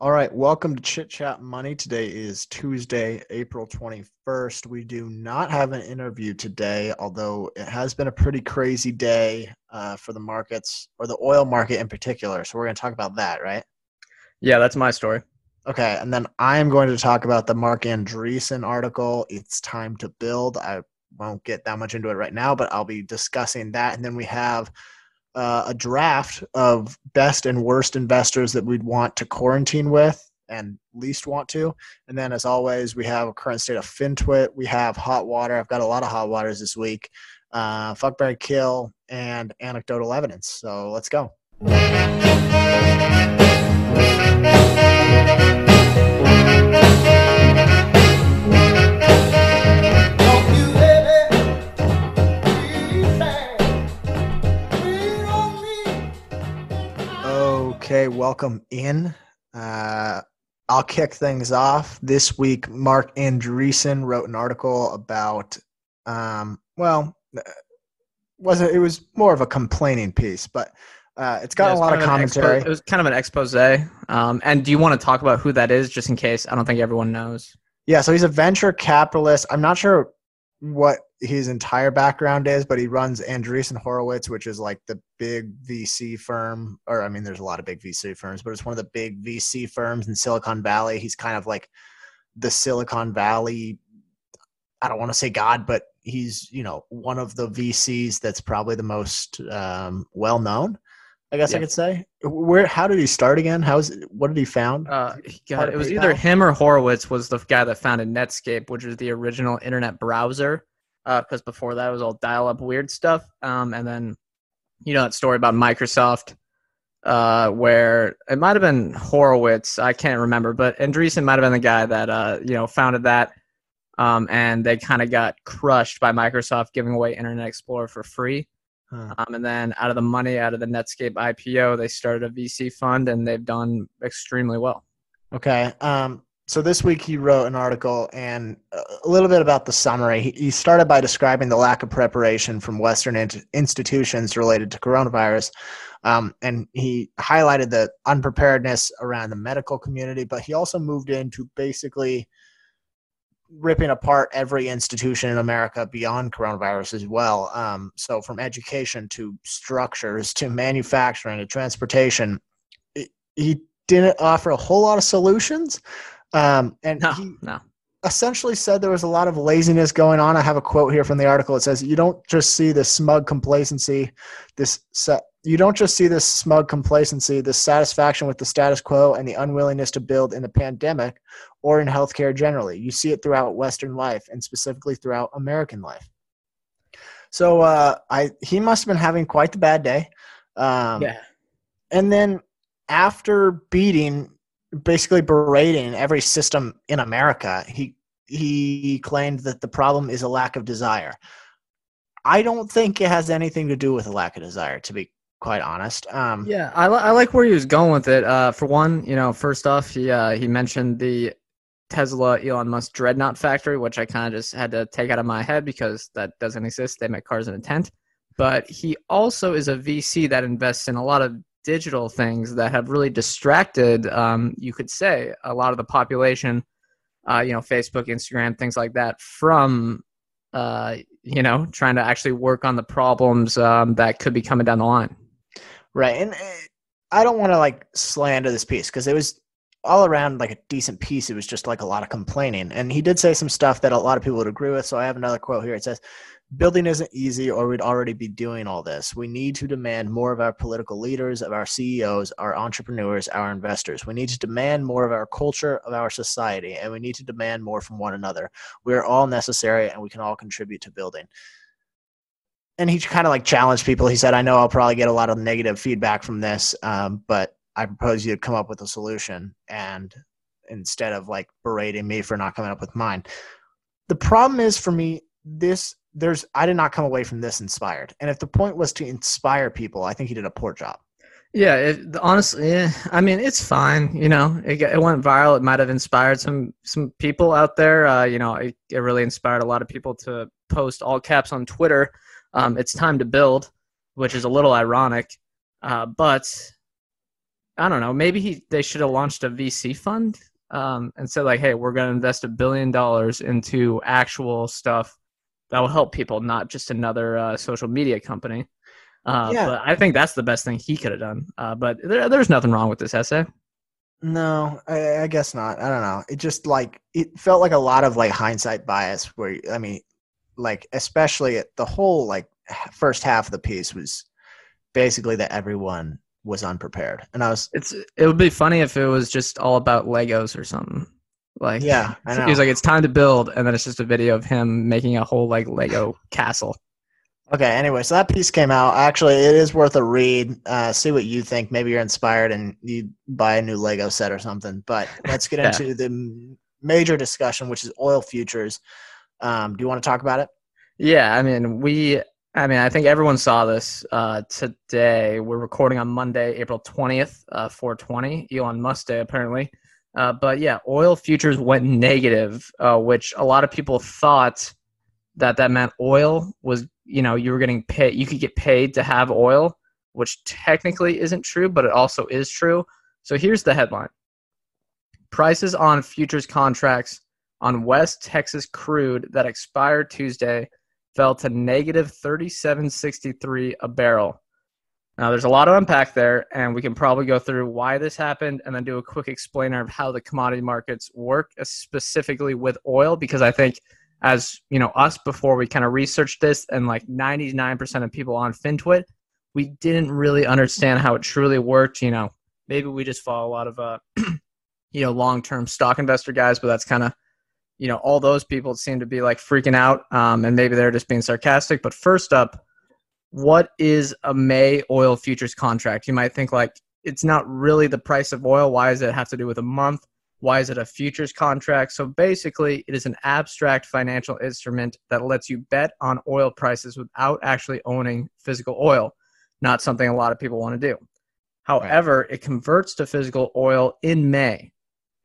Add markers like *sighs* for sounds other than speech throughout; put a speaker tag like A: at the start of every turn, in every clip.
A: All right, welcome to Chit Chat Money. Today is Tuesday, April 21st. We do not have an interview today, although it has been a pretty crazy day uh, for the markets or the oil market in particular. So we're going to talk about that, right?
B: Yeah, that's my story.
A: Okay, and then I am going to talk about the Marc Andreessen article. It's time to build. I won't get that much into it right now, but I'll be discussing that. And then we have uh, a draft of best and worst investors that we'd want to quarantine with and least want to. And then, as always, we have a current state of FinTwit. We have hot water. I've got a lot of hot waters this week. Uh, fuck, Barry, kill, and anecdotal evidence. So let's go. Welcome in. Uh, I'll kick things off. This week, Marc Andreessen wrote an article about, um, well, wasn't it was more of a complaining piece, but uh, it's got
B: Yeah,
A: a lot of
B: kind expo-
A: commentary.
B: it was kind of an expose. Um, and do you want to talk about who that is, just in case? I don't think everyone knows.
A: Yeah, so he's a venture capitalist. I'm not sure what his entire background is, but he runs Andreessen Horowitz, which is like the big VC firm. Or I mean, there's a lot of big VC firms, but it's one of the big VC firms in Silicon Valley. He's kind of like the Silicon Valley. I don't want to say God, but he's you know one of the VCs that's probably the most um, well known. I guess I could say. Where? How did he start again? How's what did he found?
B: Uh, he-
A: of
B: it was
A: PayPal?
B: either him or Horowitz was the guy that founded Netscape, which was the original internet browser. Because before that, it was all dial-up weird stuff. Um, and then, you know, that story about Microsoft, uh, where it might have been Horowitz. I can't remember, but Andreessen might have been the guy that uh, you know founded that. Um, and they kind of got crushed by Microsoft giving away Internet Explorer for free.
A: Huh.
B: Um, and then out of the money out of the Netscape IPO, they started a VC fund and they've done extremely well.
A: Okay. Um, so this week he wrote an article and a little bit about the summary. He, he started by describing the lack of preparation from Western int- institutions related to coronavirus. Um, and he highlighted the unpreparedness around the medical community, but he also moved into basically ripping apart every institution in America beyond coronavirus as well. Um, so from education to structures to manufacturing to transportation, it, he didn't offer a whole lot of solutions. Um, and
B: No,
A: he
B: no.
A: essentially said there was a lot of laziness going on. I have a quote here from the article. It says, "You don't just see this smug complacency, this sa- you don't just see this smug complacency, this satisfaction with the status quo, and the unwillingness to build in the pandemic or in healthcare generally. You see it throughout Western life, and specifically throughout American life." So uh, I he must have been having quite the bad day. Um,
B: yeah.
A: and then after beating basically berating every system in america he he claimed that the problem is a lack of desire i don't think it has anything to do with a lack of desire to be quite honest um
B: Yeah, I, li- I like where he was going with it. Uh, for one, you know, first off, he uh, he mentioned the Tesla Elon Musk Dreadnought factory, which I kind of just had to take out of my head because that doesn't exist. They make cars in a tent. But he also is a VC that invests in a lot of digital things that have really distracted, um, you could say, a lot of the population. Uh, you know, Facebook, Instagram, things like that, from uh, you know, trying to actually work on the problems um, that could be coming down the line.
A: Right and uh, i don't want to like slander this piece because it was all around like a decent piece. It was just like a lot of complaining. And he did say some stuff that a lot of people would agree with so i have another quote here. It says building isn't easy or we'd already be doing all this. We need to demand more of our political leaders of our ceos our entrepreneurs our investors. We need to demand more of our culture of our society and we need to demand more from one another. We are all necessary and we can all contribute to building and he kind of like challenged people he said i know i'll probably get a lot of negative feedback from this um, but i propose you come up with a solution and instead of like berating me for not coming up with mine the problem is for me this there's i did not come away from this inspired and if the point was to inspire people i think he did a poor job
B: Yeah, it, honestly, yeah, I mean, it's fine. You know, it, it went viral. It might have inspired some some people out there. Uh, you know, it, it really inspired a lot of people to post all caps on Twitter. Um, it's time to build, which is a little ironic, uh, but I don't know. Maybe he they should have launched a VC fund um, and said like, "Hey, we're going to invest a billion dollars into actual stuff that will help people, not just another uh, social media company." Uh, yeah. But I think that's the best thing he could have done. Uh, but there, there's nothing wrong with this essay.
A: No, I, I, guess not. I don't know. It just like it felt like a lot of like hindsight bias. Where I mean, like especially the whole like first half of the piece was basically that everyone was unprepared, and I was.
B: It's it would be funny if it was just all about Legos or something. Like
A: yeah, *laughs* I
B: he's like it's time to build, and then it's just a video of him making a whole like Lego *laughs* castle.
A: Okay. Anyway, so that piece came out. Actually, it is worth a read. Uh, see what you think. Maybe you're inspired and you buy a new Lego set or something. But let's get *laughs* yeah. into the major discussion, which is oil futures. Um, do you want to talk about it?
B: Yeah. I mean, we. I mean, I think everyone saw this uh, today. We're recording on Monday, April twentieth, uh, four twenty. Elon Musk Day, apparently. Uh, but yeah, oil futures went negative, uh, which a lot of people thought that that meant oil was you know you were getting paid you could get paid to have oil which technically isn't true but it also is true so here's the headline prices on futures contracts on west texas crude that expired tuesday fell to negative 3763 a barrel now there's a lot of unpack there and we can probably go through why this happened and then do a quick explainer of how the commodity markets work specifically with oil because i think as you know us before we kind of researched this and like 99% of people on FinTwit, we didn't really understand how it truly worked. You know, maybe we just follow a lot of uh, *clears throat* you know, long-term stock investor guys, but that's kind of you know, all those people seem to be like freaking out, um, and maybe they're just being sarcastic. But first up, what is a May oil futures contract? You might think like it's not really the price of oil. Why does it have to do with a month? Why is it a futures contract? So basically, it is an abstract financial instrument that lets you bet on oil prices without actually owning physical oil. Not something a lot of people want to do. However, right. it converts to physical oil in May,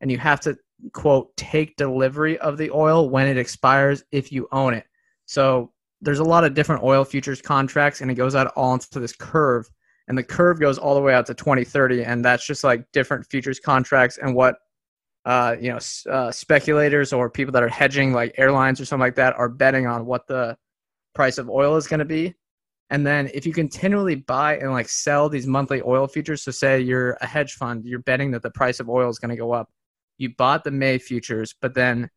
B: and you have to, quote, take delivery of the oil when it expires if you own it. So there's a lot of different oil futures contracts, and it goes out all into this curve. And the curve goes all the way out to 2030, and that's just like different futures contracts and what uh, you know, uh, speculators or people that are hedging, like airlines or something like that, are betting on what the price of oil is going to be. And then if you continually buy and like sell these monthly oil futures, so say you're a hedge fund, you're betting that the price of oil is going to go up. You bought the May futures, but then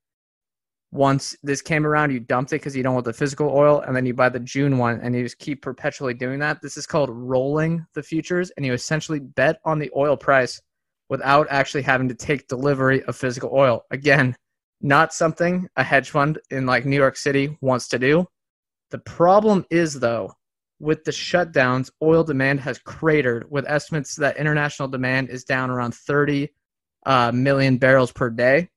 B: once this came around, you dumped it because you don't want the physical oil, and then you buy the June one, and you just keep perpetually doing that. This is called rolling the futures, and you essentially bet on the oil price without actually having to take delivery of physical oil. Again, not something a hedge fund in like New York City wants to do. The problem is though, with the shutdowns, oil demand has cratered with estimates that international demand is down around 30 uh, million barrels per day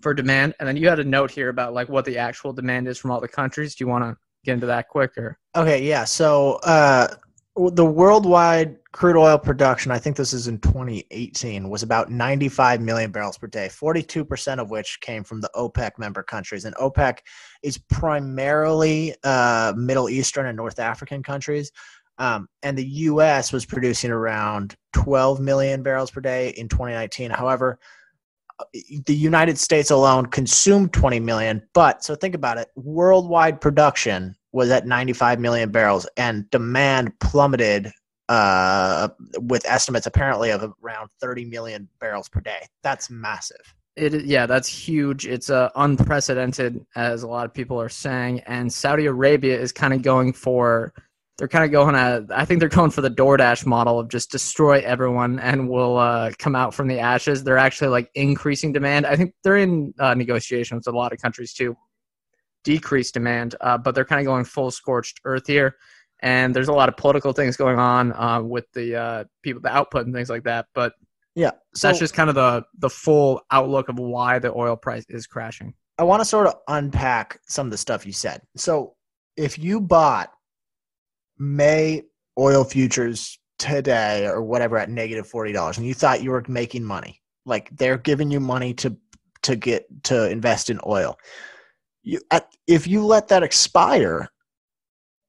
B: for demand. And then you had a note here about like what the actual demand is from all the countries. Do you want to get into that quicker?
A: Okay, yeah. So uh, the worldwide crude oil production, I think this is in 2018, was about 95 million barrels per day, 42% of which came from the OPEC member countries. And OPEC is primarily uh, Middle Eastern and North African countries. Um, and the U.S. was producing around 12 million barrels per day in 2019. However, uh, the United States alone consumed 20 million. But so think about it worldwide production was at 95 million barrels, and demand plummeted uh, with estimates apparently of around 30 million barrels per day. That's massive.
B: It, yeah, that's huge. It's uh, unprecedented, as a lot of people are saying. And Saudi Arabia is kind of going for, they're kind of going at, I think they're going for the DoorDash model of just destroy everyone and we'll uh, come out from the ashes. They're actually like increasing demand. I think they're in uh, negotiations with a lot of countries to decrease demand, uh, but they're kind of going full scorched earth here. And there's a lot of political things going on uh, with the uh, people, the output and things like that. But
A: yeah,
B: so that's just kind of the the full outlook of why the oil price is crashing.
A: I want to sort of unpack some of the stuff you said. So if you bought May oil futures today or whatever at negative forty dollars, and you thought you were making money, like they're giving you money to to get to invest in oil you, at, if you let that expire,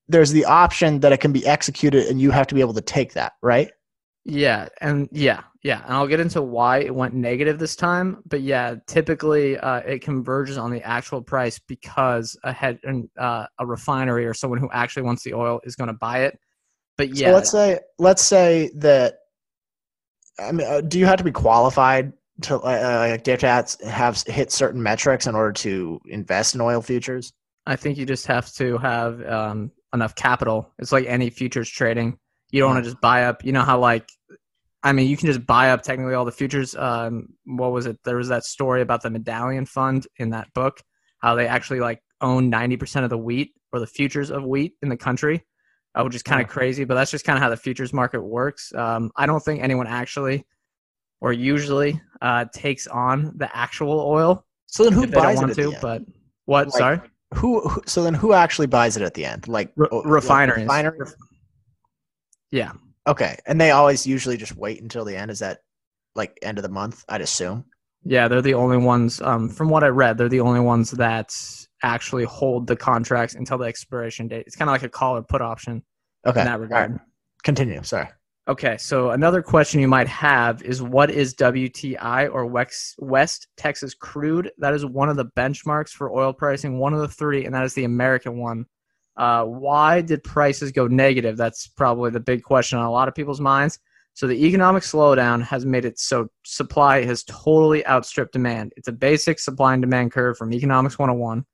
A: there's the option that it can be executed and you have to be able to take that, right?
B: Yeah, and yeah, yeah, and I'll get into why it went negative this time. But yeah, typically uh, it converges on the actual price because a head uh, a refinery or someone who actually wants the oil is going to buy it. But yeah,
A: So let's say let's say that. I mean, uh, do you have to be qualified to uh, like do you have have hit certain metrics in order to invest in oil futures?
B: I think you just have to have um, enough capital. It's like any futures trading. You don't want to just buy up. You know how like, I mean, you can just buy up technically all the futures. Um, what was it? There was that story about the Medallion Fund in that book, how they actually like own ninety percent of the wheat or the futures of wheat in the country, uh, which is kind of
A: Yeah.
B: crazy. But that's just kind of how the futures market works. Um, I don't think anyone actually, or usually, uh, takes on the actual oil
A: So then, who buys it
B: to. But what?
A: Like,
B: Sorry.
A: Who, who? So then, who actually buys it at the end? Like
B: Re-
A: oh, like
B: refineries. Yeah.
A: Okay, and they always usually just wait until the end. Is that like end of the month? I'd assume.
B: Yeah, they're the only ones. Um, from what I read, they're the only ones that actually hold the contracts until the expiration date. It's kind of like a call or put option
A: Okay,
B: in that
A: all right.
B: regard.
A: Continue. Sorry.
B: Okay, so another question you might have is what is WTI or West Texas crude? That is one of the benchmarks for oil pricing, one of the three, and that is the American one. Uh, why did prices go negative? That's probably the big question on a lot of people's minds. So the economic slowdown has made it so supply has totally outstripped demand. It's a basic supply and demand curve from Economics 101.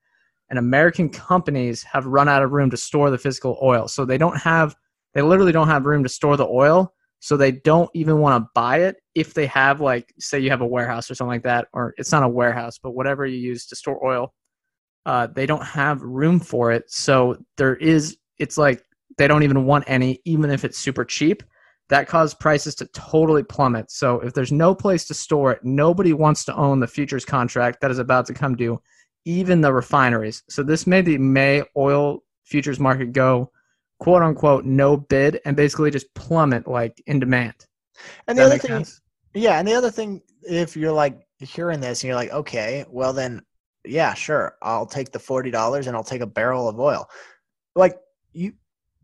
B: And American companies have run out of room to store the physical oil. So they don't have they literally don't have room to store the oil so they don't even want to buy it if they have like say you have a warehouse or something like that or it's not a warehouse but whatever you use to store oil uh, they don't have room for it so there is it's like they don't even want any even if it's super cheap that caused prices to totally plummet so if there's no place to store it nobody wants to own the futures contract that is about to come due even the refineries so this made the may oil futures market go quote unquote no bid and basically just plummet like in demand.
A: And the other thing,
B: sense?
A: yeah, and the other thing, if you're like hearing this and you're like, okay, well then, yeah, sure, I'll take the forty dollars and I'll take a barrel of oil. Like you,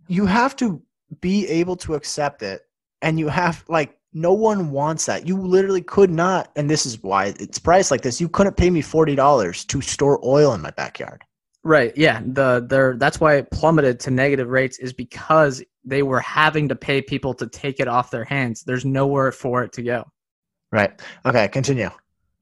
A: you have to be able to accept it, and you have like no one wants that. You literally could not, and this is why it's priced like this. You couldn't pay me forty dollars to store oil in my backyard.
B: Right. Yeah. The there that's why it plummeted to negative rates is because they were having to pay people to take it off their hands. There's nowhere for it to go.
A: Right. Okay. Continue.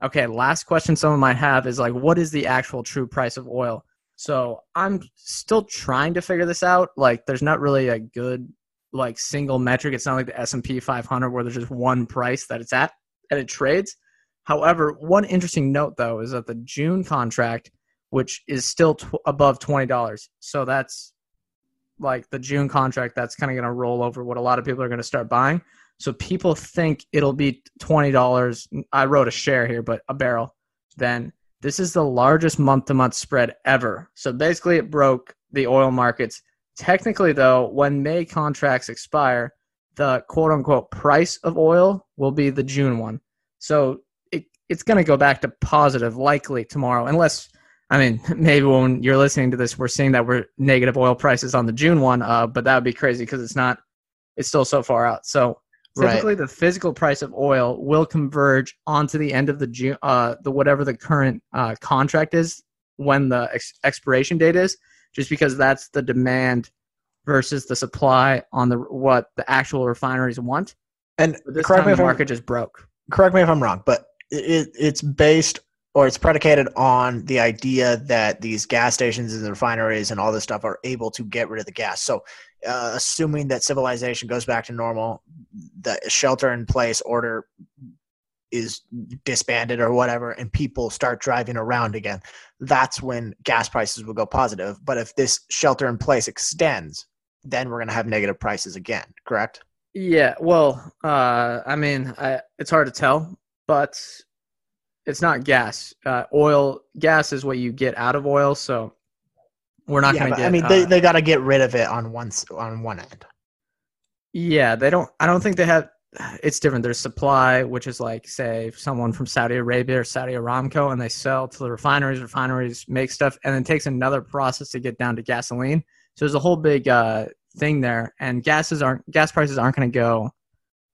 B: Okay, last question someone might have is like, what is the actual true price of oil? So I'm still trying to figure this out. Like, there's not really a good like single metric. It's not like the S and P 500 where there's just one price that it's at and it trades. However, one interesting note though is that the June contract, which is still tw- above twenty dollars, so that's like the June contract that's kind of going to roll over what a lot of people are going to start buying. So people think it'll be twenty dollars. I wrote a share here, but a barrel. Then this is the largest month-to-month spread ever. So basically, it broke the oil markets. Technically, though, when May contracts expire, the quote-unquote price of oil will be the June one. So it, it's going to go back to positive likely tomorrow, unless I mean *laughs* maybe when you're listening to this, we're seeing that we're negative oil prices on the June one. Uh, but that would be crazy because it's not. It's still so far out. So
A: Right.
B: typically the physical price of oil will converge onto the end of the June, uh, the whatever the current uh, contract is when the ex- expiration date is, just because that's the demand versus the supply on the what the actual refineries want.
A: And
B: But this
A: correct
B: time
A: me
B: the
A: if I'm
B: market just broke.
A: correct me if I'm wrong, but it, it's based or it's predicated on the idea that these gas stations and the refineries and all this stuff are able to get rid of the gas. So, uh, assuming that civilization goes back to normal, the shelter in place order is disbanded or whatever, and people start driving around again, that's when gas prices will go positive. But if this shelter in place extends, then we're going to have negative prices again, correct?
B: Yeah, well, uh, I mean, I, it's hard to tell, but it's not gas. Uh, oil, gas is what you get out of oil, so we're not
A: yeah,
B: going to get.
A: I mean, they,
B: uh,
A: they got to get rid of it on one on one end.
B: Yeah, they don't. I don't think they have. It's different. There's supply, which is like, say, someone from Saudi Arabia or Saudi Aramco, and they sell to the refineries. Refineries make stuff, and then takes another process to get down to gasoline. So there's a whole big uh, thing there, and gases aren't gas prices aren't going to go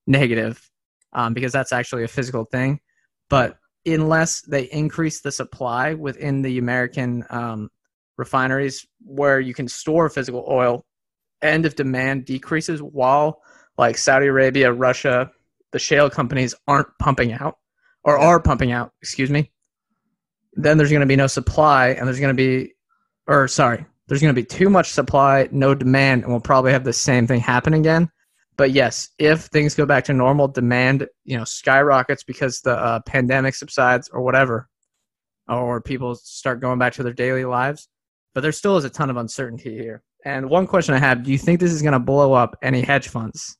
B: negative um, because that's actually a physical thing. But unless they increase the supply within the American um, refineries where you can store physical oil, and if demand decreases while like Saudi Arabia, Russia, the shale companies aren't pumping out or are pumping out, excuse me, then there's going to be no supply and there's going to be, or sorry, there's going to be too much supply, no demand, and we'll probably have the same thing happen again. But yes, if things go back to normal, demand you know skyrockets because the uh, pandemic subsides or whatever, or people start going back to their daily lives. But there still is a ton of uncertainty here. And one question I have: Do you think this is going to blow up any hedge funds?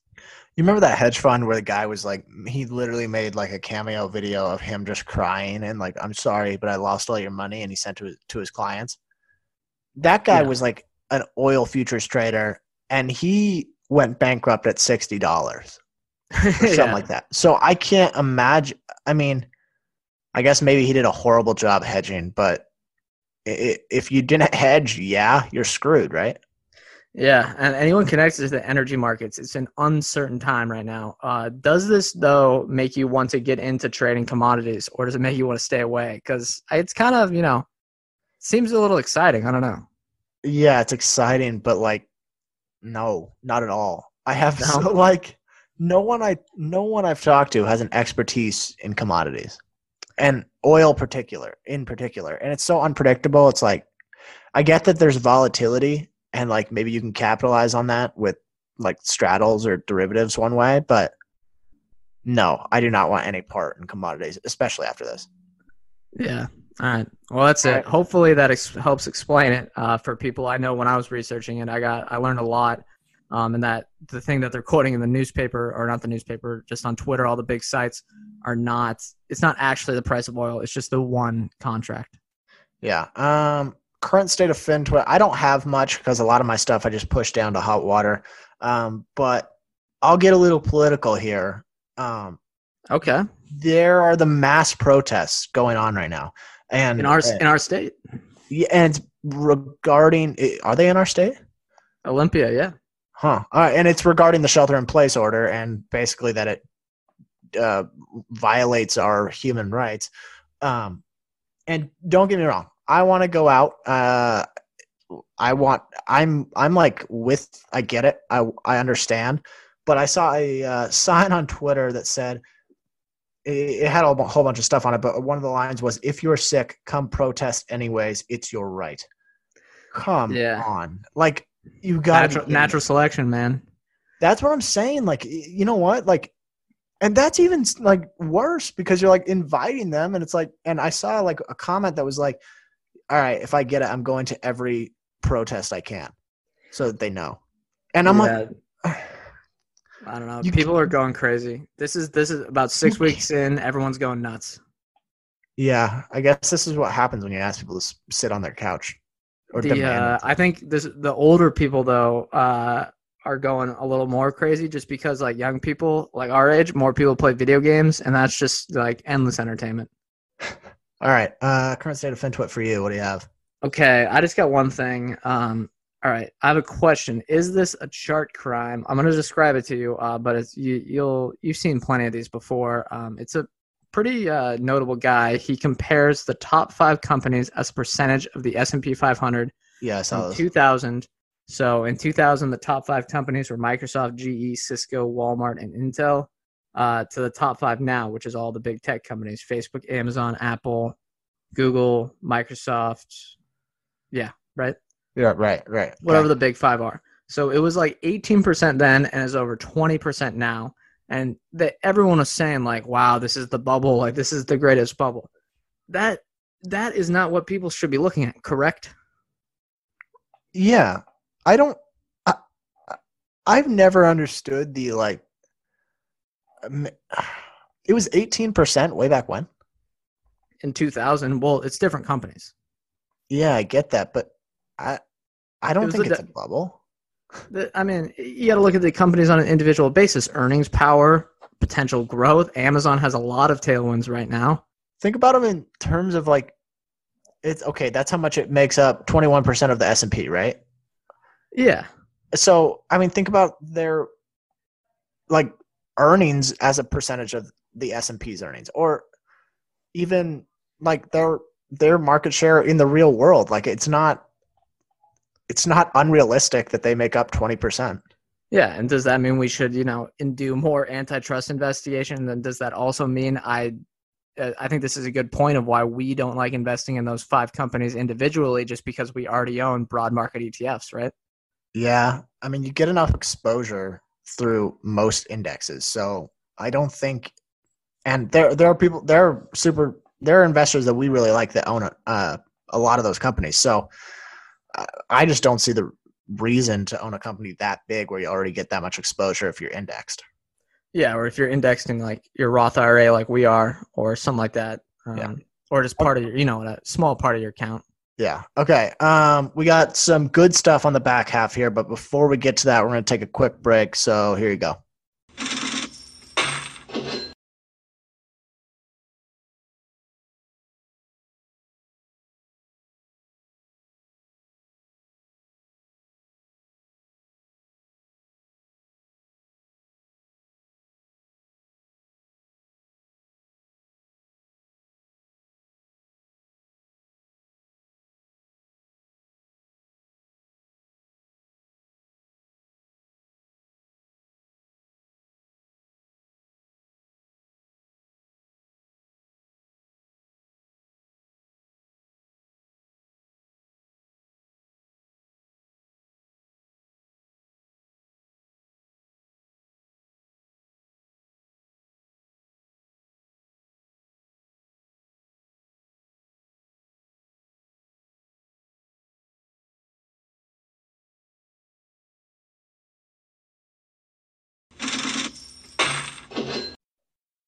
A: You remember that hedge fund where the guy was like, he literally made like a cameo video of him just crying and like, I'm sorry, but I lost all your money, and he sent to his, to his clients. That guy
B: Yeah.
A: was like an oil futures trader, and he went bankrupt at sixty dollars *laughs* or something
B: Yeah.
A: like that. So I can't imagine. I mean, I guess maybe he did a horrible job hedging, but if you didn't hedge, yeah, you're screwed, right?
B: Yeah, and anyone connected to the energy markets, it's an uncertain time right now. Uh, does this though make you want to get into trading commodities, or does it make you want to stay away? Because it's kind of you know seems a little exciting. I don't know.
A: Yeah, it's exciting, but like, no, not at all. I have
B: No?
A: so like no one I no one I've talked to has an expertise in commodities and oil particular in particular, and it's so unpredictable. It's like I get that there's volatility and like maybe you can capitalize on that with like straddles or derivatives one way, but no, I do not want any part in commodities, especially after this.
B: Yeah. All right. Well, that's
A: All
B: it.
A: right.
B: Hopefully that ex- helps explain it uh, for people. I know when I was researching it, I got I learned a lot. Um, and that the thing that they're quoting in the newspaper, or not the newspaper, just on Twitter, all the big sites are not. It's not actually the price of oil. It's just the one contract.
A: Yeah. Um, current state of FinTwit. I don't have much because a lot of my stuff I just push down to hot water. Um, but I'll get a little political here. Um,
B: Okay.
A: there are the mass protests going on right now, and
B: In our
A: uh,
B: in our state,
A: yeah, and regarding. Are they in our state?
B: Olympia. Yeah.
A: Huh. All right, and it's regarding the shelter in place order and basically that it uh, violates our human rights. Um, and don't get me wrong, I want to go out. Uh, I want. I'm. I'm like with. I get it. I. I understand. But I saw a uh, *laughs* sign on Twitter that said it, it had a whole bunch of stuff on it. But one of the lines was, "If you're sick, come protest anyways. It's your right." Come
B: Yeah.
A: on, like you got
B: Natural natural selection, man.
A: that's what I'm saying. Like, you know what? Like, and that's even like worse because you're like inviting them, and it's like, and I saw like a comment that was like, "All right, if I get it, I'm going to every protest I can, so that they know." And I'm
B: Yeah. *sighs* *sighs* I don't know.
A: You
B: People are going crazy. This is this is about six *laughs* weeks in. Everyone's going nuts.
A: yeah, I guess this is what happens when you ask people to sit on their couch or
B: The
A: demand.
B: uh. I think this the older people though uh, are going a little more crazy just because like young people like our age, more people play video games, and that's just like endless entertainment. *laughs*
A: All right, uh, current state of FinTwit for you. What do you have?
B: Okay, I just got one thing. Um, all right, I have a question. Is this a chart crime? I'm going to describe it to you, uh, but it's you, you'll you've seen plenty of these before. Um, it's a pretty uh, notable guy. He compares the top five companies as a percentage of the S&P 500
A: Yeah, I saw
B: in 2000. So in 2000, the top five companies were Microsoft, GE, Cisco, Walmart, and Intel. Uh, to the top five now, which is all the big tech companies: Facebook, Amazon, Apple, Google, Microsoft. Yeah, right.
A: Yeah, right, right.
B: Whatever the big five are. So it was like 18% then, and is over 20% now. And that everyone was saying like, "Wow, this is the bubble. Like this is the greatest bubble." That that is not what people should be looking at. Correct?
A: yeah i don't I, I- i've never understood the like um, it was 18% way back when
B: In 2000, well, it's different companies.
A: yeah i get that but i i don't
B: was
A: think
B: the
A: it's
B: de-
A: a bubble
B: The- I mean, you got to look at the companies on an individual basis. Earnings power, potential growth. Amazon has a lot of tailwinds right now.
A: think about them in terms of like it's okay that's how much it makes up 21% of the s&p right
B: Yeah,
A: so i mean think about their like earnings as a percentage of the S&P's earnings or even like their their market share in the real world like it's not it's not unrealistic that they make up 20%.
B: Yeah, and does that mean we should, you know, do more antitrust investigation? And does that also mean I I think this is a good point of why we don't like investing in those five companies individually just because we already own broad market ETFs, right?
A: Yeah. I mean, you get enough exposure through most indexes. So I don't think, and there there are people, there are super, there are investors that we really like that own a, uh, a lot of those companies. So I just don't see the reason to own a company that big where you already get that much exposure if you're indexed.
B: Yeah, or if you're indexed in like your Roth IRA, like we are, or something like that. Um, yeah. Or just part of your, you know, a small part of your account.
A: Yeah. Okay. Um, we got some good stuff on the back half here, but before we get to that, we're going to take a quick break. So here you go.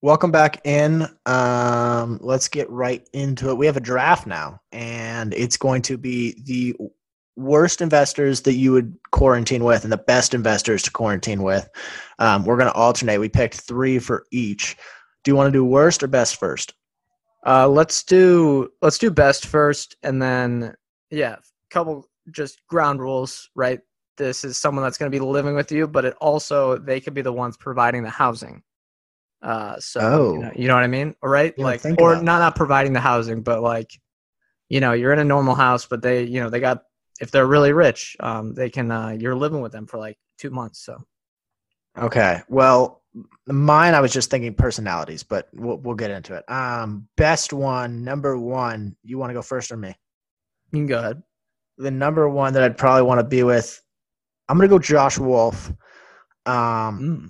A: Welcome back in. Um, let's get right into it. We have a draft now, and it's going to be the worst investors that you would quarantine with and the best investors to quarantine with. Um, we're going to alternate. We picked three for each. Do you want to do worst or best first?
B: Uh, let's do let's do best first, and then yeah, couple just ground rules. Right, this is someone that's going to be living with you, but it also they could be the ones providing the housing. Uh, so oh. you, know, you, know, what I mean, right? Yeah, like, or not not providing the housing, but like, you know, you're in a normal house, but they, you know, they got if they're really rich, um, they can. Uh, you're living with them for like two months. So,
A: okay, well, mine I was just thinking personalities, but we'll we'll get into it. Um, best one, number one. You want to go first or me?
B: You can go ahead.
A: The number one that I'd probably want to be with, I'm gonna go Josh Wolfe. Um, mm.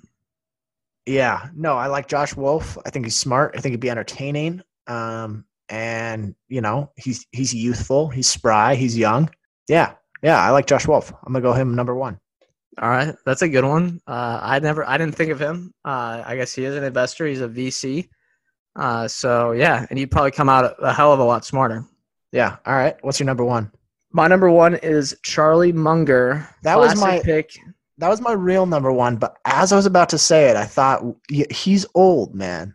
A: Yeah, no, I like Josh Wolfe. I think he's smart. I think he'd be entertaining. Um, and you know, he's he's youthful, he's spry, he's young. Yeah, yeah, I like Josh Wolfe. I'm gonna go him number one.
B: All right, that's a good one. Uh, I never, I didn't think of him. Uh, I guess he is an investor. He's a VC. Uh, so yeah, and he'd probably come out a hell of a lot smarter.
A: Yeah. All right. What's your number one?
B: My number one is Charlie Munger.
A: That was my pick that was my real number one. But as I was about to say it, I thought he's old, man.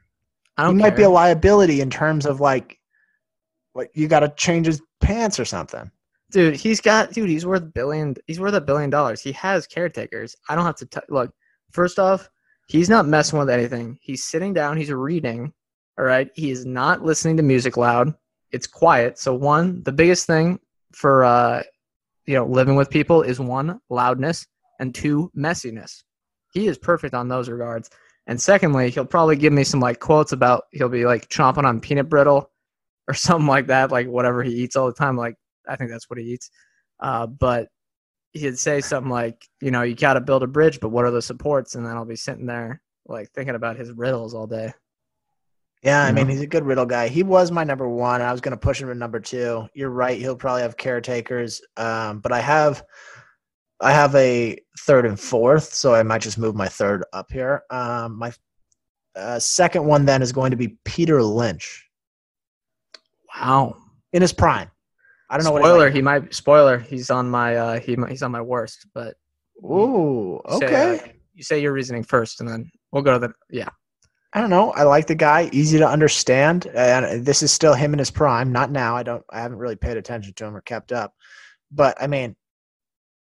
A: he might be a liability in terms of like, like you got to change his pants or something.
B: Dude, he's got dude. He's worth billion. He's worth a billion dollars. He has caretakers. I don't have to t- look. First off, he's not messing with anything. He's sitting down. He's reading. All right. He is not listening to music loud. It's quiet. So one, the biggest thing for uh, you know living with people is one loudness and two, messiness. He is perfect on those regards. And secondly, he'll probably give me some like quotes about he'll be like chomping on peanut brittle or *laughs* something like that, like whatever he eats all the time. Like I think that's what he eats. Uh, but he'd say something like, you know, you got to build a bridge, but what are the supports? And then I'll be sitting there like thinking about his riddles all day.
A: Yeah, I mean, he's a good riddle guy. He was my number one. I was going to push him to number two. You're right. He'll probably have caretakers. Um, but I have I have a third and fourth, so I might just move my third up here. Um, my uh, second one then is going to be Peter Lynch.
B: Wow,
A: in his prime. I don't
B: know. Spoiler: He might. Spoiler: He's on my. Uh, he he's on my worst. But
A: ooh, okay. Say, uh,
B: you say your reasoning first, and then we'll go to the. Yeah.
A: I don't know. I like the guy. Easy to understand. And this is still him in his prime. Not now. I don't. I haven't really paid attention to him or kept up. But I mean,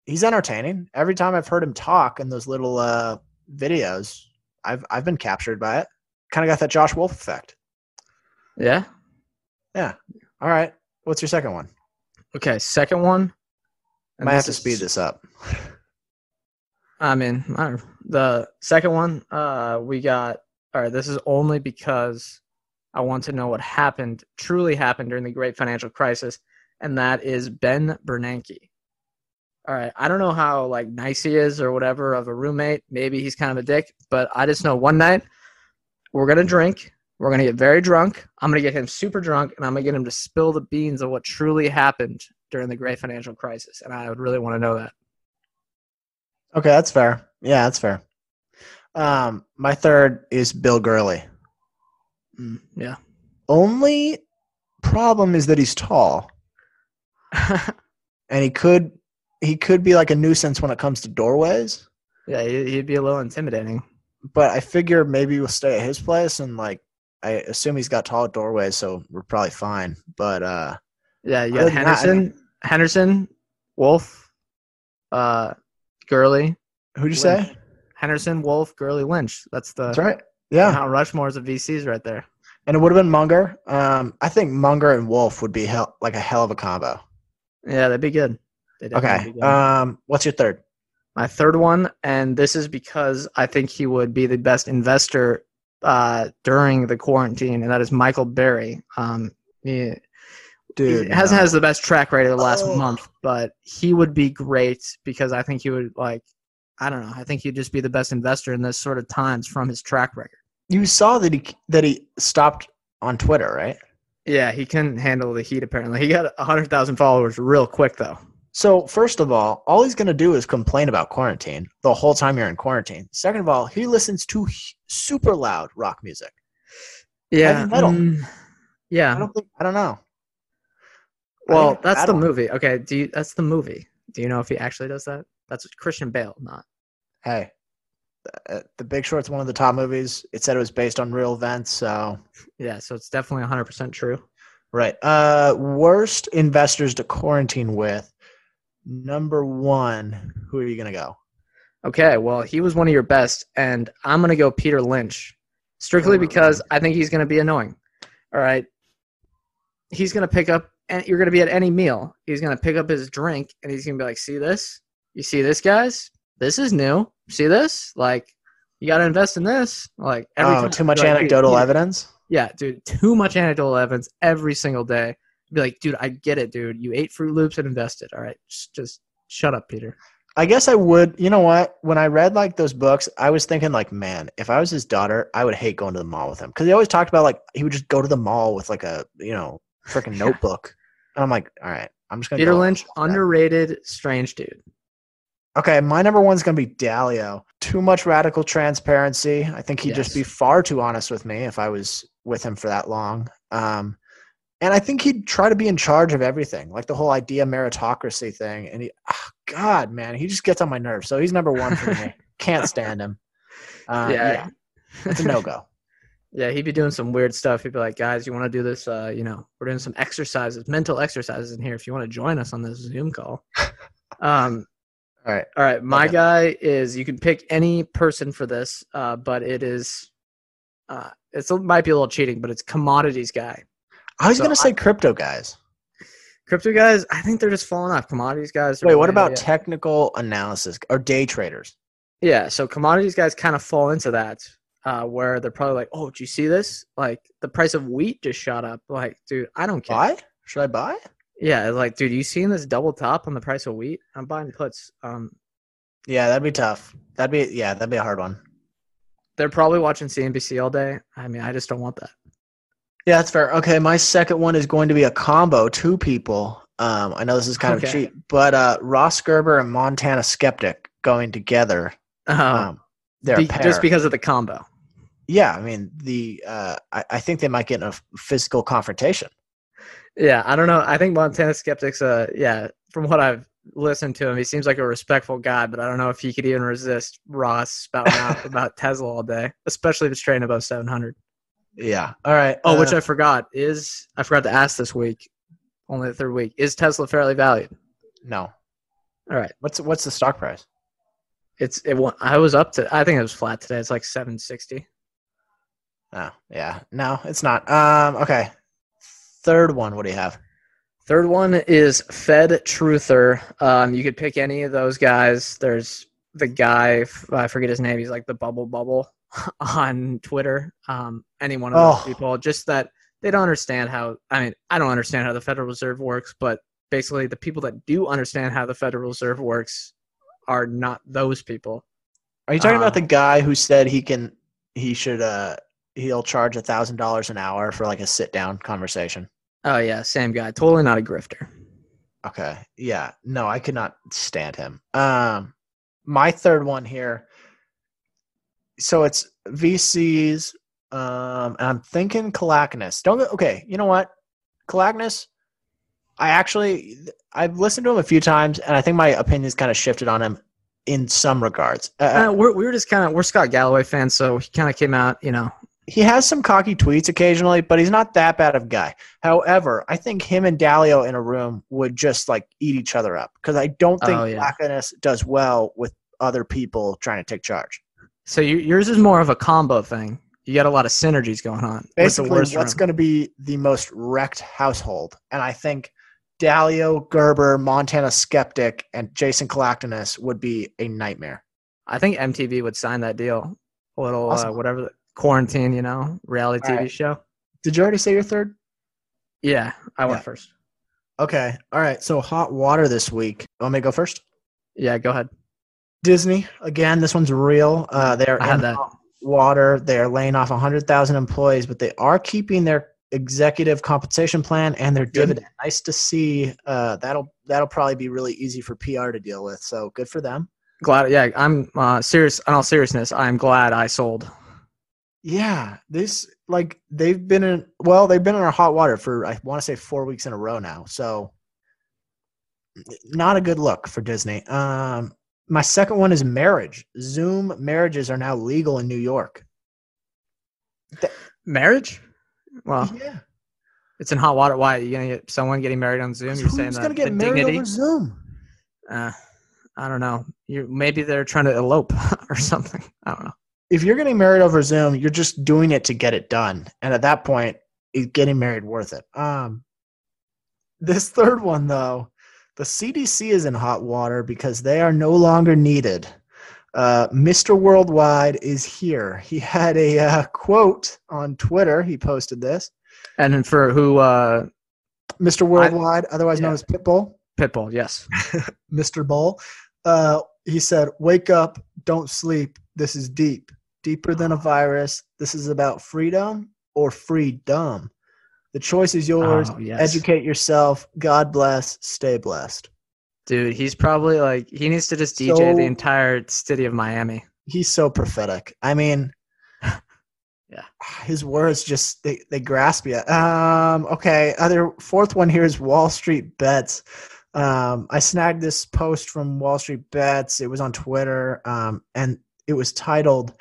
A: he's entertaining. Every time I've heard him talk in those little uh, videos, I've I've been captured by it. Kind of got that Josh Wolfe effect.
B: Yeah. Yeah.
A: All right. What's your second one?
B: Okay. Second one. and
A: Might have to speed this up.
B: I mean, I don't- the second one, uh, we got. All right, this is only because I want to know what happened, truly happened during the Great Financial Crisis, and that is Ben Bernanke. All right, I don't know how like nice he is or whatever of a roommate. Maybe he's kind of a dick, but I just know one night we're gonna drink, we're gonna get very drunk. I'm gonna get him super drunk, and I'm gonna get him to spill the beans of what truly happened during the Great Financial Crisis, and I would really want to know that.
A: Okay, that's fair. Yeah, that's fair. Um, my third is Bill Gurley.
B: Mm, yeah.
A: Only problem is that he's tall, *laughs* and he could he could be like a nuisance when it comes to doorways.
B: Yeah, he- he'd be a little intimidating.
A: But I figure maybe we'll stay at his place, and like I assume he's got tall doorways, so we're probably fine. But uh,
B: Yeah, you got
A: than that, I
B: Henderson, Henderson, Wolfe, uh, Gurley,
A: who'd you
B: Lynch.
A: say?
B: Henderson, Wolfe, Gurley, Lynch. That's the
A: That's right. Yeah,
B: Mount Rushmore's of VCs right there.
A: and it would have been Munger. Um, I think Munger and Wolfe would be hell, like a hell of a combo.
B: Yeah, that'd be good.
A: Okay. Um, what's your third?
B: My third one, and this is because I think he would be the best investor uh, during the quarantine, and that is Michael Burry. Um, he,
A: Dude,
B: he hasn't has the best track record the last
A: Oh.
B: month, but he would be great because I think he would like. I don't know. I think he'd just be the best investor in this sort of times from his track record.
A: you saw that he that he stopped on Twitter, right?
B: Yeah, he couldn't handle the heat. Apparently, he got hundred thousand followers real quick though.
A: So first of all, all he's gonna do is complain about quarantine the whole time you're in quarantine. Second of all, he listens to super loud rock music.
B: Yeah,
A: Heavy metal. I
B: yeah.
A: don't think I don't know. I
B: Well, that's
A: I
B: the movie. Okay, do you, that's the movie. Do you know if he actually does that? That's Christian Bale, not.
A: Hey, uh, The Big Short's one of the top movies. It said it was based on real events, so
B: Yeah, so it's definitely 100% true.
A: right. Uh, worst investors to quarantine with. Number one, who are you gonna go?
B: Okay, well, he was one of your best, and I'm going to go Peter Lynch, strictly
A: Oh,
B: because I think he's going to be annoying. All right. He's going to pick up, and you're going to be at any meal. He's going to pick up his drink, and he's going to be like, see this? You see this, guys? This is new. See this? Like, you got to invest in this. Like, every
A: Oh,
B: time-
A: too much
B: like,
A: anecdotal evidence.
B: Yeah, dude, too much anecdotal evidence every single day. Be like, dude, I get it, dude. You ate Froot Loops and invested. All right, just, just shut up, Peter.
A: I guess I would. You know what? When I read like those books, I was thinking like, man, if I was his daughter, I would hate going to the mall with him because he always talked about like he would just go to the mall with like a you know freaking
B: Yeah. *laughs*
A: notebook. And I'm like, all right, I'm just gonna.
B: Peter
A: go
B: Lynch, underrated, strange dude.
A: Okay, my number one's gonna be Dalio. Too much radical transparency. I think he'd just be far too honest with me if I was with him for that long. Um, and I think he'd try to be in charge of everything, like the whole idea meritocracy thing. And he, ah, God, man, he just gets on my nerves. So he's number one for me. *laughs* Can't stand him. Uh, yeah. it's a no go. *laughs*
B: Yeah, he'd be doing some weird stuff. He'd be like, guys, you want to do this? Uh, you know, we're doing some exercises, mental exercises in here. If you want to join us on this Zoom call. *laughs* Um,
A: All right.
B: all right, my
A: Okay.
B: guy is you can pick any person for this, uh, but it is, uh, it's it might be a little cheating, but it's commodities guy.
A: I was
B: So
A: gonna say crypto guys.
B: Crypto guys, I think they're just falling off. Commodities guys.
A: Wait, what about
B: yeah.
A: technical analysis or day traders?
B: Yeah, so commodities guys kind of fall into that, uh, where they're probably like, "Oh, did you see this? Like the price of wheat just shot up. Like, dude, I don't care.
A: Buy? Should I buy?
B: Yeah, like, dude, you seen this double top on the price of wheat? I'm buying puts. Um,
A: Yeah, that'd be tough. That'd be yeah, that'd be a hard one.
B: they're probably watching CNBC all day. I mean, I just don't want that.
A: Yeah, that's fair. Okay, my second one is going to be a combo, two people. Um, I know this is kind
B: Okay.
A: of cheap, but uh, Ross Gerber and Montana Skeptic going together.
B: Um,
A: Um, they're
B: be- just because of the combo.
A: yeah, I mean the uh, I, I think they might get in a physical confrontation.
B: Yeah, I don't know. I think Montana Skeptics. Uh, yeah, from what I've listened to him, he seems like a respectful guy, but I don't know if he could even resist Ross spouting out *laughs* about Tesla all day, especially if it's trading above 700.
A: Yeah. All right.
B: Oh, which
A: uh,
B: I forgot is I forgot to ask this week, only the third week. Is Tesla fairly valued?
A: no.
B: All right,
A: What's what's the stock price?
B: It's it. I was up to. I think it was flat today. It's like seven sixty.
A: Oh, yeah. No, it's not. Um, okay. Third one, what do you have?
B: Third one is Fed Truther. Um, you could pick any of those guys. There's the guy I forget his name. He's like the bubble bubble *laughs* on Twitter. Um, any one of those
A: Oh.
B: people. Just that they don't understand how. I mean, I don't understand how the Federal Reserve works, but basically, the people that do understand how the Federal Reserve works are not those people.
A: Are you talking
B: Uh,
A: about the guy who said he can he should uh he'll charge a thousand dollars an hour for like a sit down conversation?
B: Oh yeah, same guy. Totally not a grifter.
A: Okay. Yeah. No, I could not stand him. Um my third one here. So it's VCs. Um and I'm thinking Calacanis. Don't go okay, you know what? Calacanis, I actually I've listened to him a few times and I think my opinion's kind of shifted on him in some regards. Uh,
B: Uh, we're we're just kind of we're Scott Galloway fans, so he kind of came out, you know.
A: he has some cocky tweets occasionally, but he's not that bad of a guy. However, I think him and Dalio in a room would just like eat each other up because I don't think
B: Oh, yeah.
A: Does well with other people trying to take charge.
B: So you, yours is more of a combo thing. You got a lot of synergies going on.
A: Basically, what's going to be the most wrecked household? And I think Dalio, Gerber, Montana Skeptic, and Jason Calacanis would be a nightmare.
B: I think MTV would sign that deal. A little uh, whatever the quarantine, you know, reality
A: All
B: TV
A: right.
B: show.
A: Did you already say your third?
B: Yeah, I went
A: Yeah.
B: first.
A: Okay. All right. So hot water this week. Want me to go first?
B: Yeah, go ahead.
A: Disney again. This one's real. Uh, they're in
B: that.
A: hot water. They're laying off 100,000 employees, but they are keeping their executive compensation plan and their dividend. Nice to see. Uh, that'll that'll probably be really easy for PR to deal with. So good for them.
B: Glad. Yeah, I'm uh, serious. In all seriousness, I'm glad I sold.
A: Yeah, this like they've been in. Well, they've been in our hot water for I want to say four weeks in a row now. So not a good look for Disney. Um, my second one is marriage. Zoom marriages are now legal in New York.
B: Marriage? Well,
A: yeah.
B: it's in hot water. Why? are You gonna get someone getting married on Zoom? You're saying
A: gonna get married
B: dignity?
A: over Zoom?
B: Uh, I don't know. You maybe they're trying to elope *laughs* or something. I don't know.
A: If you're getting married over Zoom, you're just doing it to get it done, and at that point, is getting married worth it? Um, this third one though, the CDC is in hot water because they are no longer needed. Uh, Mr. Worldwide is here. He had a uh, quote on Twitter. He posted this.
B: And then for who? Uh,
A: Mr. Worldwide, otherwise known as Pitbull,
B: Pitbull. Yes. *laughs*
A: Mr. Bull. Uh, he said, "Wake up, don't sleep. This is deep, deeper than a virus. This is about freedom or freedom. The choice is yours.
B: Oh, yes.
A: Educate yourself. God bless. Stay blessed."
B: Dude, he's probably like he needs to just DJ
A: So-
B: the entire city of Miami.
A: He's so prophetic. I mean, *laughs*
B: Yeah. *sighs*
A: his words just they, they grasp you. Um, okay, other fourth one here is Wall Street bets. Um, I snagged this post from Wall Street Bets. It was on Twitter, um, and it was titled,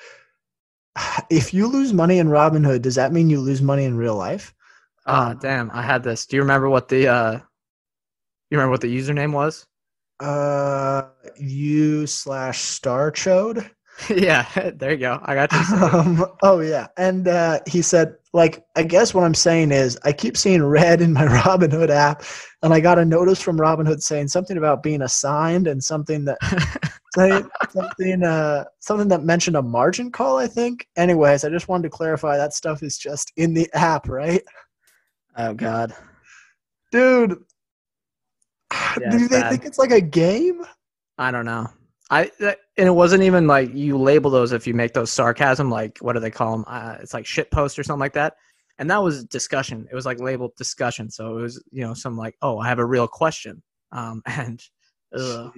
A: *sighs* "If you lose money in Robinhood, does that mean you lose money in real life?"
B: Ah,
A: Um,
B: damn! I had this. Do you remember what the uh, you remember what the username was?
A: Uh, you slash star chode. *laughs*
B: yeah, *laughs* there you go. I got you.
A: Um, oh yeah, and uh, he said, like, I guess what I'm saying is, I keep seeing red in my *laughs* Robinhood app, and I got a notice from Robinhood saying something about being assigned and something that something uh something that mentioned a margin call. I think. Anyways, I just wanted to clarify that stuff is just in the app, right,
B: oh God.
A: dude?
B: Yeah,
A: Do they
B: bad.
A: think it's like a game?
B: I don't know. I that, and it wasn't even like you label those if you make those sarcasm. Like what do they call them? Uh, it's like shit post or something like that. And that was discussion. It was like labeled discussion. So it was you know some like oh I have a real question. Um *laughs* and ugh,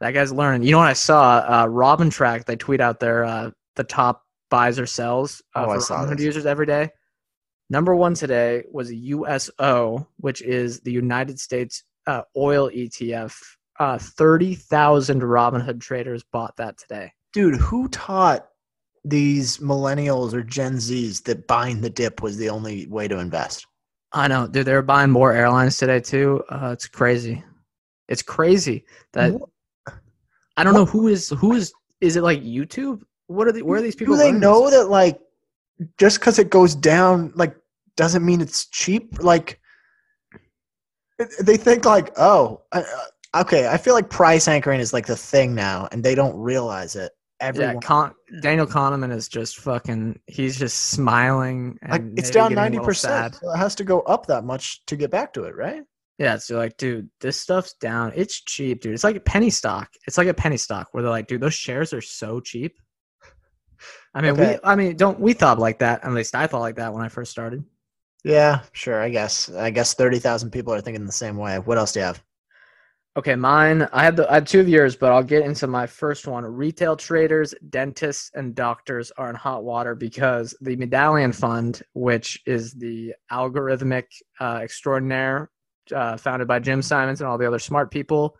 B: that guy's learning. You know what I saw? Uh, Robintrack they tweet out their uh, the top buys or sells uh,
A: Oh,
B: for
A: saw
B: Robinhood
A: this.
B: users every day. Number one today was USO, which is the United States uh, oil ETF. Uh, Thirty thousand Robinhood traders bought that today.
A: Dude, who taught these millennials or Gen Zs that buying the dip was the only way to invest?
B: I know, dude. They're buying more airlines today too. Uh, it's crazy. It's crazy that
A: What?
B: I don't know who is who is is it like YouTube? What are the where are these people?
A: Do they know
B: this?
A: that like just because it goes down like doesn't mean it's cheap? Like they think like oh uh, uh, okay. I feel like price anchoring is like the thing now, and they don't realize it. Everyone,
B: Yeah, Con- Daniel Kahneman is just fucking. He's just smiling. And
A: like it's down ninety percent. So it has to go up that much to get back to it, right?
B: Yeah, so like, dude, this stuff's down. It's cheap, dude. It's like a penny stock. It's like a penny stock where they're like, dude, those shares are so cheap. I mean,
A: Okay.
B: we. I mean, don't we thought like that? At least I thought like that when I first started.
A: Yeah, sure. I guess. I guess thirty thousand people are thinking the same way. What else do you have?
B: Okay, mine. I had the I had two of yours, but I'll get into my first one. Retail traders, dentists, and doctors are in hot water because the Medallion Fund, which is the algorithmic uh, extraordinaire uh, founded by Jim Simons and all the other smart people,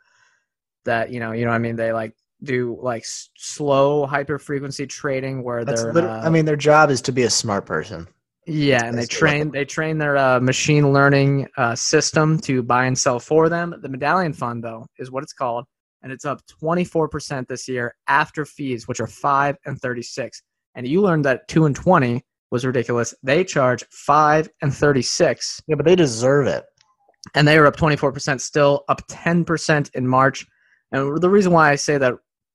B: that you know, you know, what I mean, they like do like s- slow hyper frequency trading where
A: That's
B: they're. uh,
A: I mean, their job is to be a smart person.
B: Yeah, and they train they train their uh, machine learning uh, system to buy and sell for them. The Medallion Fund, though, is what it's called, and it's up 24% this year after fees, which are five and 36. And you learned that two and 20 was ridiculous. They charge five and 36,
A: Yeah, but they deserve it.
B: and they are up 24%, still up 10% in March. And the reason why I say that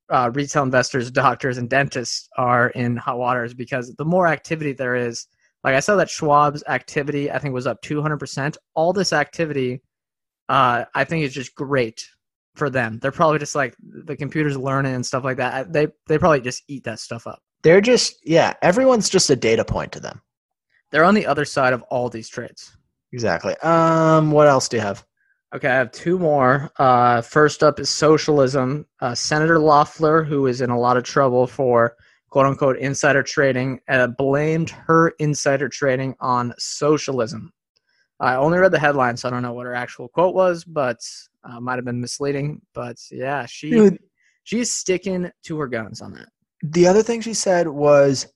B: uh, retail investors, doctors, and dentists are in hot water is because the more activity there is, like I saw that Schwab's activity, I think was up 200%. All this activity, uh, I think is just great for them. They're probably just like the computers learning and stuff like that. They they probably just eat that stuff up.
A: They're just yeah. Everyone's just a data point to them.
B: They're on the other side of all these trades.
A: Exactly. Um. What else do you have?
B: Okay, I have two more. Uh, first up is socialism. Uh, Senator Loeffler, who is in a lot of trouble for quote unquote insider trading, uh, blamed her insider trading on socialism. I only read the headline, so I don't know what her actual quote was, but uh, might have been misleading. But yeah, she
A: Dude.
B: she's sticking to her guns on that.
A: The other thing she said was,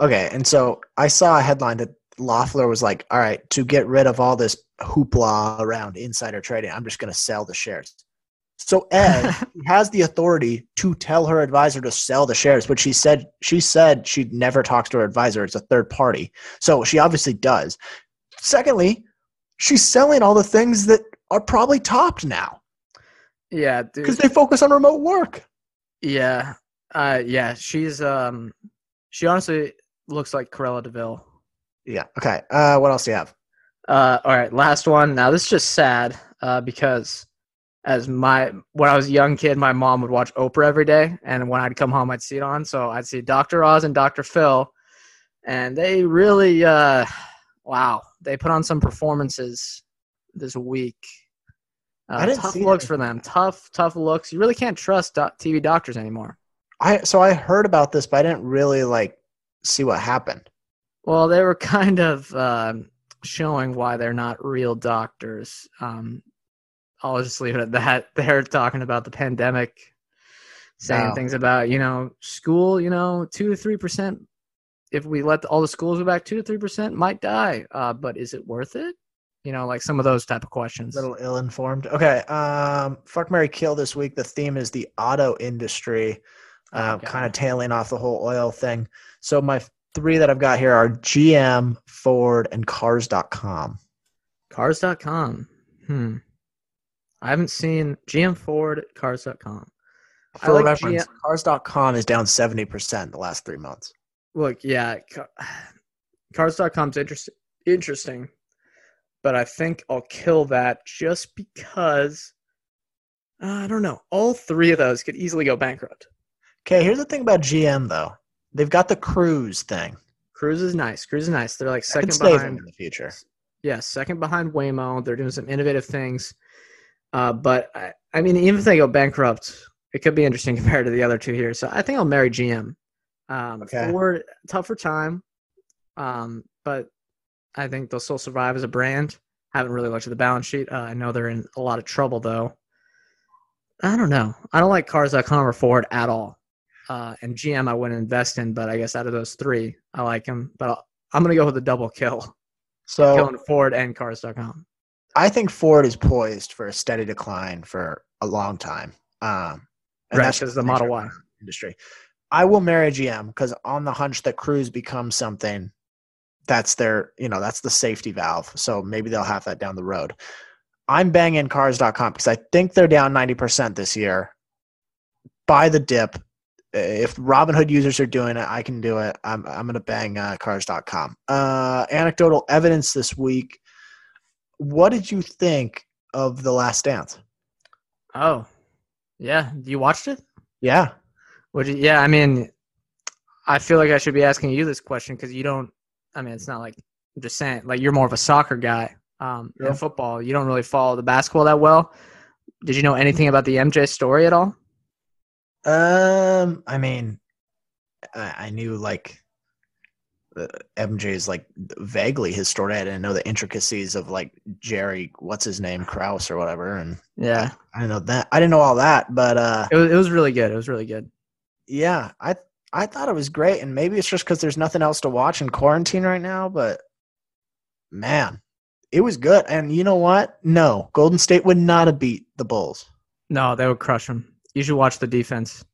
A: okay, and so I saw a headline that Loeffler was like, "All right, to get rid of all this hoopla around insider trading, I'm just going to sell the shares." So *laughs* Ed has the authority to tell her advisor to sell the shares, but she said she said she never talks to her advisor; it's a third party. So she obviously does. Secondly, she's selling all the things that are probably topped now
B: Yeah,
A: because they focus on remote work.
B: Yeah, uh, yeah. She's um, she honestly looks like Cruella de Vil.
A: Yeah. Okay. Uh, what else do you have?
B: Uh, all right, last one. Now this is just sad uh, because as my when I was a young kid, my mom would watch Oprah every day, and when I'd come home, I'd see it on. So I'd see Dr. Oz and Dr. Phil, and they really, uh, wow, they put on some performances this week. Uh, tough looks
A: that.
B: for them. Tough, tough looks. You really can't trust doc- TV doctors anymore.
A: I so I heard about this, but I didn't really like see what happened.
B: Well, they were *laughs* kind of um showing why they're not real doctors. Um, I'll just leave it at that. *laughs* They're talking about the pandemic, saying
A: Wow.
B: things about you know school. You know, two to three percent. If we let all the schools go back, two to three percent might die. Uh, but is it worth it? You know, like some of those type of questions.
A: A little ill-informed. Okay. Um, fuck Mary Kill this week. The theme is the auto industry, uh,
B: Okay.
A: kind of tailing off the whole oil thing. So my three that I've got here are GM, Ford, and Cars.com.
B: Cars.com. Hmm. I haven't seen GM Ford Cars.com.
A: For
B: like
A: reference,
B: GM
A: Cars.com is down seventy percent the last three months.
B: Look, yeah, ca- cars.com's interesting, interesting, but I think I'll kill that just because uh, I don't know. All three of those could easily go bankrupt.
A: Okay. Here's the thing about GM though. They've got the cruise thing.
B: Cruise is nice. Cruise is nice. They're like second behind.
A: in the future.
B: Yeah, second behind Waymo. They're doing some innovative things. Uh, but I, I mean, even if they go bankrupt, it could be interesting *laughs* compared to the other two here. So I think I'll marry GM. Um,
A: Okay.
B: Ford, tougher time, um, but I think they'll still survive as a brand. Haven't really looked at the balance sheet. Uh, I know they're in a lot of trouble though. I don't know. I don't like Cars.com or Ford at all. Uh, and GM I wouldn't invest in, but I guess out of those three, I like them. But I'll, I'm gonna go with the double kill,
A: So
B: killing Ford and Cars.com.
A: I think Ford is poised for a steady decline for a long time. Um, And
B: right,
A: that's
B: because the Model Y.
A: industry. I will marry GM because on the hunch that Cruise becomes something, that's their, you know, that's the safety valve. So maybe they'll have that down the road. I'm banging cars.com because I think they're down 90% this year. Buy the dip. If Robinhood users are doing it, I can do it. I'm, I'm going to bang uh, cars.com. Uh, anecdotal evidence this week. What did you think of The Last Dance?
B: Oh, yeah. You watched it?
A: Yeah.
B: Would you? Yeah. I mean, I feel like I should be asking you this question because you don't. I mean, it's not like I'm just saying. Like you're more of a soccer guy. Um,
A: Yeah.
B: in football, you don't really follow the basketball that well. Did you know anything about the MJ story at all?
A: Um, I mean, I, I knew like MJ's like vaguely his story. I didn't know the intricacies of like Jerry, what's his name, Krause or whatever, and
B: Yeah,
A: I didn't know that. I didn't know all that, but uh,
B: it was. It was really good. It was really good.
A: yeah, I I thought it was great, and maybe it's just because there's nothing else to watch in quarantine right now. But man, it was good. And you know what? No, Golden State would not have beat the Bulls.
B: No, they would crush them. You should watch the defense.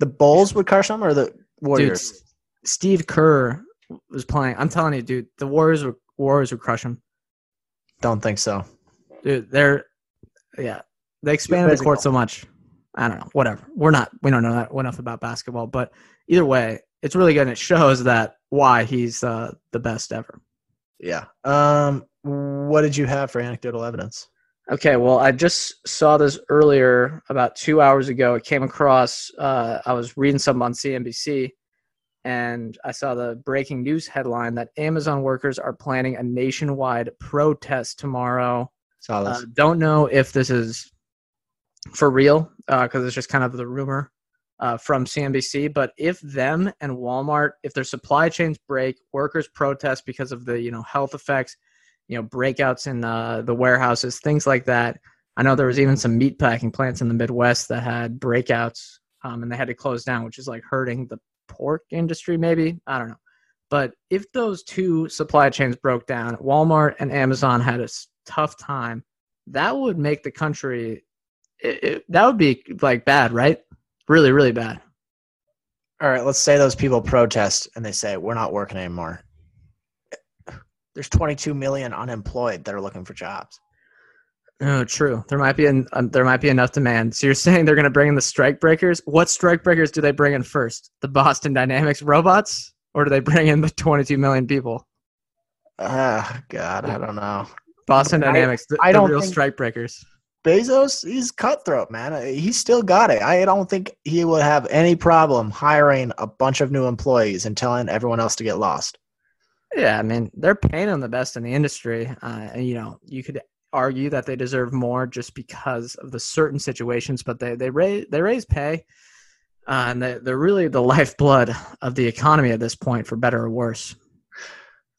A: The Bulls would crush them, or the Warriors.
B: S- Steve Kerr was playing. I'm telling you, dude, the Warriors would Warriors would crush him.
A: Don't think so.
B: Dude, they're yeah. They expanded the court so much. I don't know. Whatever. We're not. We don't know that enough about basketball, but either way, it's really good. and It shows that why he's uh, the best ever.
A: Yeah. Um, what did you have for anecdotal evidence?
B: Okay, well, I just saw this earlier about two hours ago. It came across. Uh, I was reading something on CNBC, and I saw the breaking news headline that Amazon workers are planning a nationwide protest tomorrow.
A: Saw
B: Uh, don't know if this is for real because it's just kind of the rumor uh, from CNBC. But if them and Walmart, if their supply chains break, workers protest because of the you know health effects, you know breakouts in uh, the warehouses, things like that. I know there was even some meat packing plants in the Midwest that had breakouts, um, and they had to close down, which is like hurting the pork industry. Maybe I don't know. But if those two supply chains broke down, Walmart and Amazon had a tough time, that would make the country. It, it, that would be like bad, right? Really, really bad.
A: All right, let's say those people protest and they say we're not working anymore. There's 22 million unemployed that are looking for jobs.
B: Oh, true. There might be an, um, there might be enough demand. So you're saying they're going to bring in the strike breakers? What strike breakers do they bring in first? The Boston Dynamics robots, or do they bring in the 22 million people?
A: Ah, God, I don't know.
B: Boston
A: I-
B: Dynamics, the,
A: I don't
B: real
A: think-
B: strike breakers.
A: Bezos, he's cutthroat, man. He's still got it. I don't think he would have any problem hiring a bunch of new employees and telling everyone else to get lost.
B: Yeah, I mean they're paying them the best in the industry, uh, and you know you could argue that they deserve more just because of the certain situations, but they they raise they raise pay, uh, and they, they're really the *laughs* lifeblood of the economy at this point, for better or worse.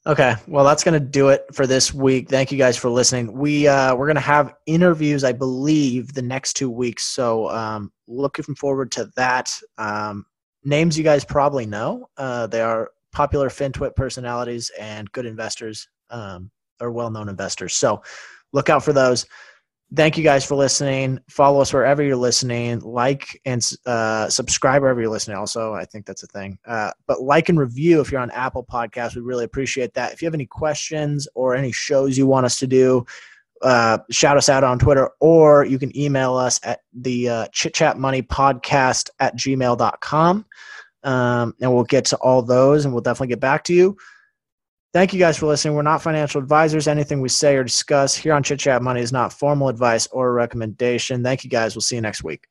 A: Okay, well that's gonna do it for this week. Thank you guys for listening. We uh, we're gonna have interviews, I believe, the next two weeks. So um, looking forward to that. Um, names you guys probably know. Uh, they are popular FinTwit personalities and good investors, um, or well-known investors. So look out for those. Thank you guys for listening. Follow us wherever you're listening. Like and uh, subscribe wherever you're listening. Also, I think that's a thing. Uh, but like and review if you're on Apple Podcasts. We really appreciate that. If you have any questions or any shows you want us to do, uh, shout us out on Twitter or you can email us at the uh, chit chat money podcast at gmail.com. Um, and we'll get to all those and we'll definitely get back to you. Thank you guys for listening. We're not financial advisors. Anything we say or discuss here on Chit Chat Money is not formal advice or a recommendation. Thank you guys. We'll see you next week.